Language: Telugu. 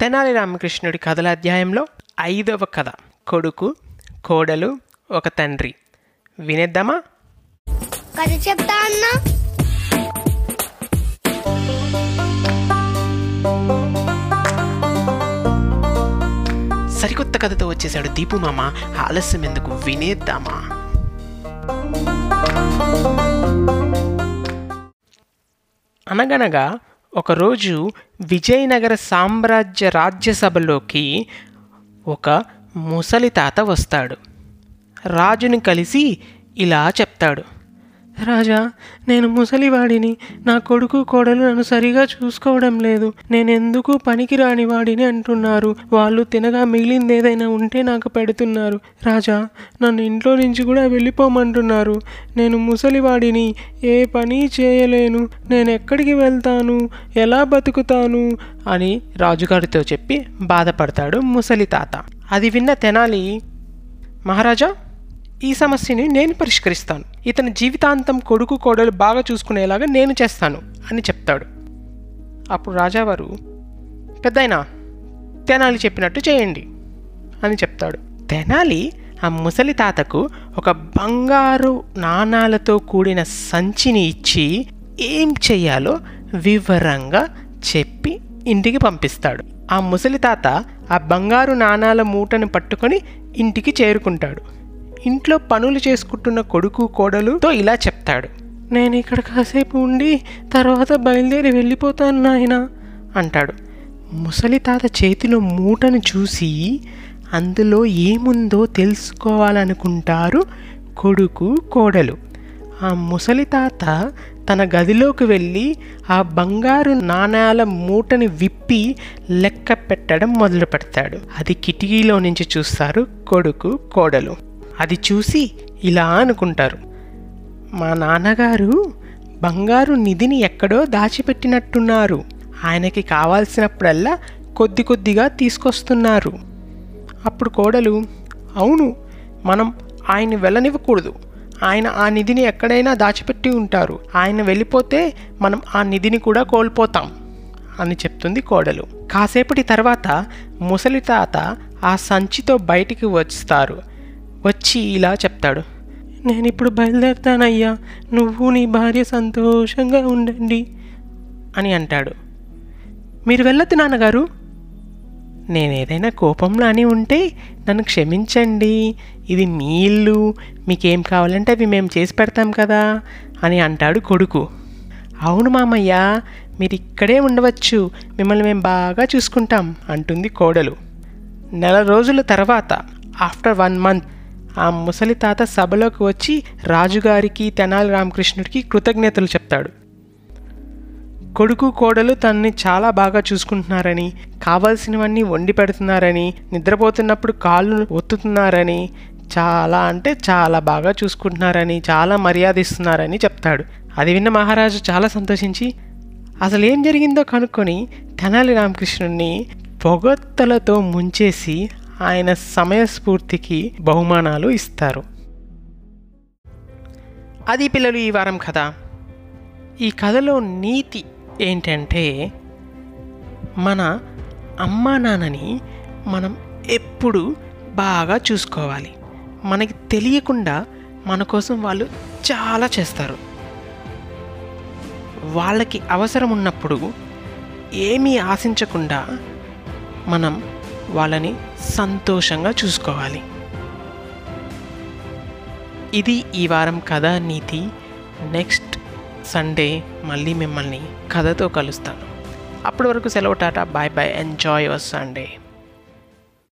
తెనాలి రామకృష్ణుడి కథల అధ్యాయంలో ఐదవ కథ. కొడుకు కోడలు ఒక తండ్రి. వినేద్దామా? కథ చెప్తా అన్నా? సరికొత్త కథతో వచ్చేసాడు దీపు మామ. ఆలస్యం ఎందుకు? వినేద్దామా? అనగనగా ఒకరోజు విజయనగర సామ్రాజ్య రాజ్యసభలోకి ఒక ముసలి తాత వస్తాడు. రాజుని కలిసి ఇలా చెప్తాడు. రాజా నేను ముసలివాడిని. నా కొడుకు కోడలు నన్ను సరిగా చూసుకోవడం లేదు. నేను ఎందుకు పనికిరాని వాడిని అంటున్నారు? వాళ్ళు తినగా మిగిలింది ఏదైనా ఉంటే నాకు పెడుతున్నారు. రాజా నన్ను ఇంట్లో నుంచి కూడా వెళ్ళిపోమంటున్నారు. నేను ముసలివాడిని. ఏ పని చేయలేను. నేను ఎక్కడికి వెళ్తాను? ఎలా బతుకుతాను? అని రాజుగారితో చెప్పి బాధపడతాడు ముసలి తాత. అది విన్న తెనాలి. మహారాజా ఈ సమస్యని నేను పరిష్కరిస్తాను. ఇతని జీవితాంతం కొడుకు కోడలు బాగా చూసుకునేలాగా నేను చేస్తాను అని చెప్తాడు. అప్పుడు రాజావారు పెద్దయినా తెనాలి చెప్పినట్టు చేయండి అని చెప్తాడు. తెనాలి ఆ ముసలి తాతకు ఒక బంగారు నాణాలతో కూడిన సంచిని ఇచ్చి ఏం చెయ్యాలో వివరంగా చెప్పి ఇంటికి పంపిస్తాడు. ఆ ముసలి తాత ఆ బంగారు నాణాల మూటను పట్టుకొని ఇంటికి చేరుకుంటాడు. ఇంట్లో పనులు చేసుకుంటున్న కొడుకు కోడలుతో ఇలా చెప్తాడు. నేను ఇక్కడ కాసేపు ఉండి తర్వాత బయలుదేరి వెళ్ళిపోతాను నాయన అంటాడు. ముసలి తాత చేతిలో మూటను చూసి అందులో ఏముందో తెలుసుకోవాలనుకుంటారు కొడుకు కోడలు. ఆ ముసలి తాత తన గదిలోకి వెళ్ళి ఆ బంగారు నాణాల మూటని విప్పి లెక్క పెట్టడం మొదలు పెడతాడు అది కిటికీలో నుంచి చూస్తారు కొడుకు కోడలు. అది చూసి ఇలా అనుకుంటారు. మా నాన్నగారు బంగారు నిధిని ఎక్కడో దాచిపెట్టినట్టున్నారు. ఆయనకి కావాల్సినప్పుడల్లా కొద్ది కొద్దిగా తీసుకొస్తున్నారు. అప్పుడు కోడలు అవును మనం ఆయన వెళ్ళనివ్వకూడదు. ఆయన ఆ నిధిని ఎక్కడైనా దాచిపెట్టి ఉంటారు. ఆయన వెళ్ళిపోతే మనం ఆ నిధిని కూడా కోల్పోతాం. అని చెప్తుంది కోడలు. కాసేపటి తర్వాత ముసలి తాత ఆ సంచితో బయటికి వస్తారు వచ్చి ఇలా చెప్తాడు. నేను ఇప్పుడు బయలుదేరుతానయ్యా నువ్వు నీ భార్య సంతోషంగా ఉండండి అని అంటాడు. మీరు వెళ్ళొద్దు నాన్నగారు. నేను ఏదైనా కోపంలో అని ఉంటే నన్ను క్షమించండి ఇది మీ ఇల్లు మీకేం కావాలంటే అవి మేము చేసి పెడతాం కదా అని అంటాడు కొడుకు. అవును మామయ్య మీరు ఇక్కడే ఉండవచ్చు మిమ్మల్ని మేము బాగా చూసుకుంటాం అంటుంది కోడలు. నెల రోజుల తర్వాత ఆఫ్టర్ వన్ మంత్ ఆ ముసలి తాత సభలోకి వచ్చి రాజుగారికి తెనాలి రామకృష్ణుడికి కృతజ్ఞతలు చెప్తాడు. కొడుకు కోడలు తనని చాలా బాగా చూసుకుంటున్నారని కావాల్సినవన్నీ వండి పెడుతున్నారని నిద్రపోతున్నప్పుడు కాళ్ళు ఒత్తుతున్నారని చాలా అంటే చాలా బాగా చూసుకుంటున్నారని చాలా మర్యాద ఇస్తున్నారని చెప్తాడు. అది విన్న మహారాజు చాలా సంతోషించి అసలు ఏం జరిగిందో కనుక్కొని తెనాలి రామకృష్ణుడిని పొగత్తలతో ముంచేసి ఆయన సమయస్ఫూర్తికి బహుమానాలు ఇస్తారు. అది పిల్లలు ఈ వారం కథ. ఈ కథలో నీతి ఏంటంటే మన అమ్మా నాన్నని మనం ఎప్పుడు బాగా చూసుకోవాలి. మనకి తెలియకుండా మన కోసం వాళ్ళు చాలా చేస్తారు. వాళ్ళకి అవసరం ఉన్నప్పుడు ఏమీ ఆశించకుండా మనం వాళ్ళని సంతోషంగా చూసుకోవాలి. ఇది ఈ వారం కథ నీతి. నెక్స్ట్ సండే మళ్ళీ మిమ్మల్ని కథతో కలుస్తాను. అప్పటి వరకు సెలవు tata. Bye bye. Enjoy your Sunday.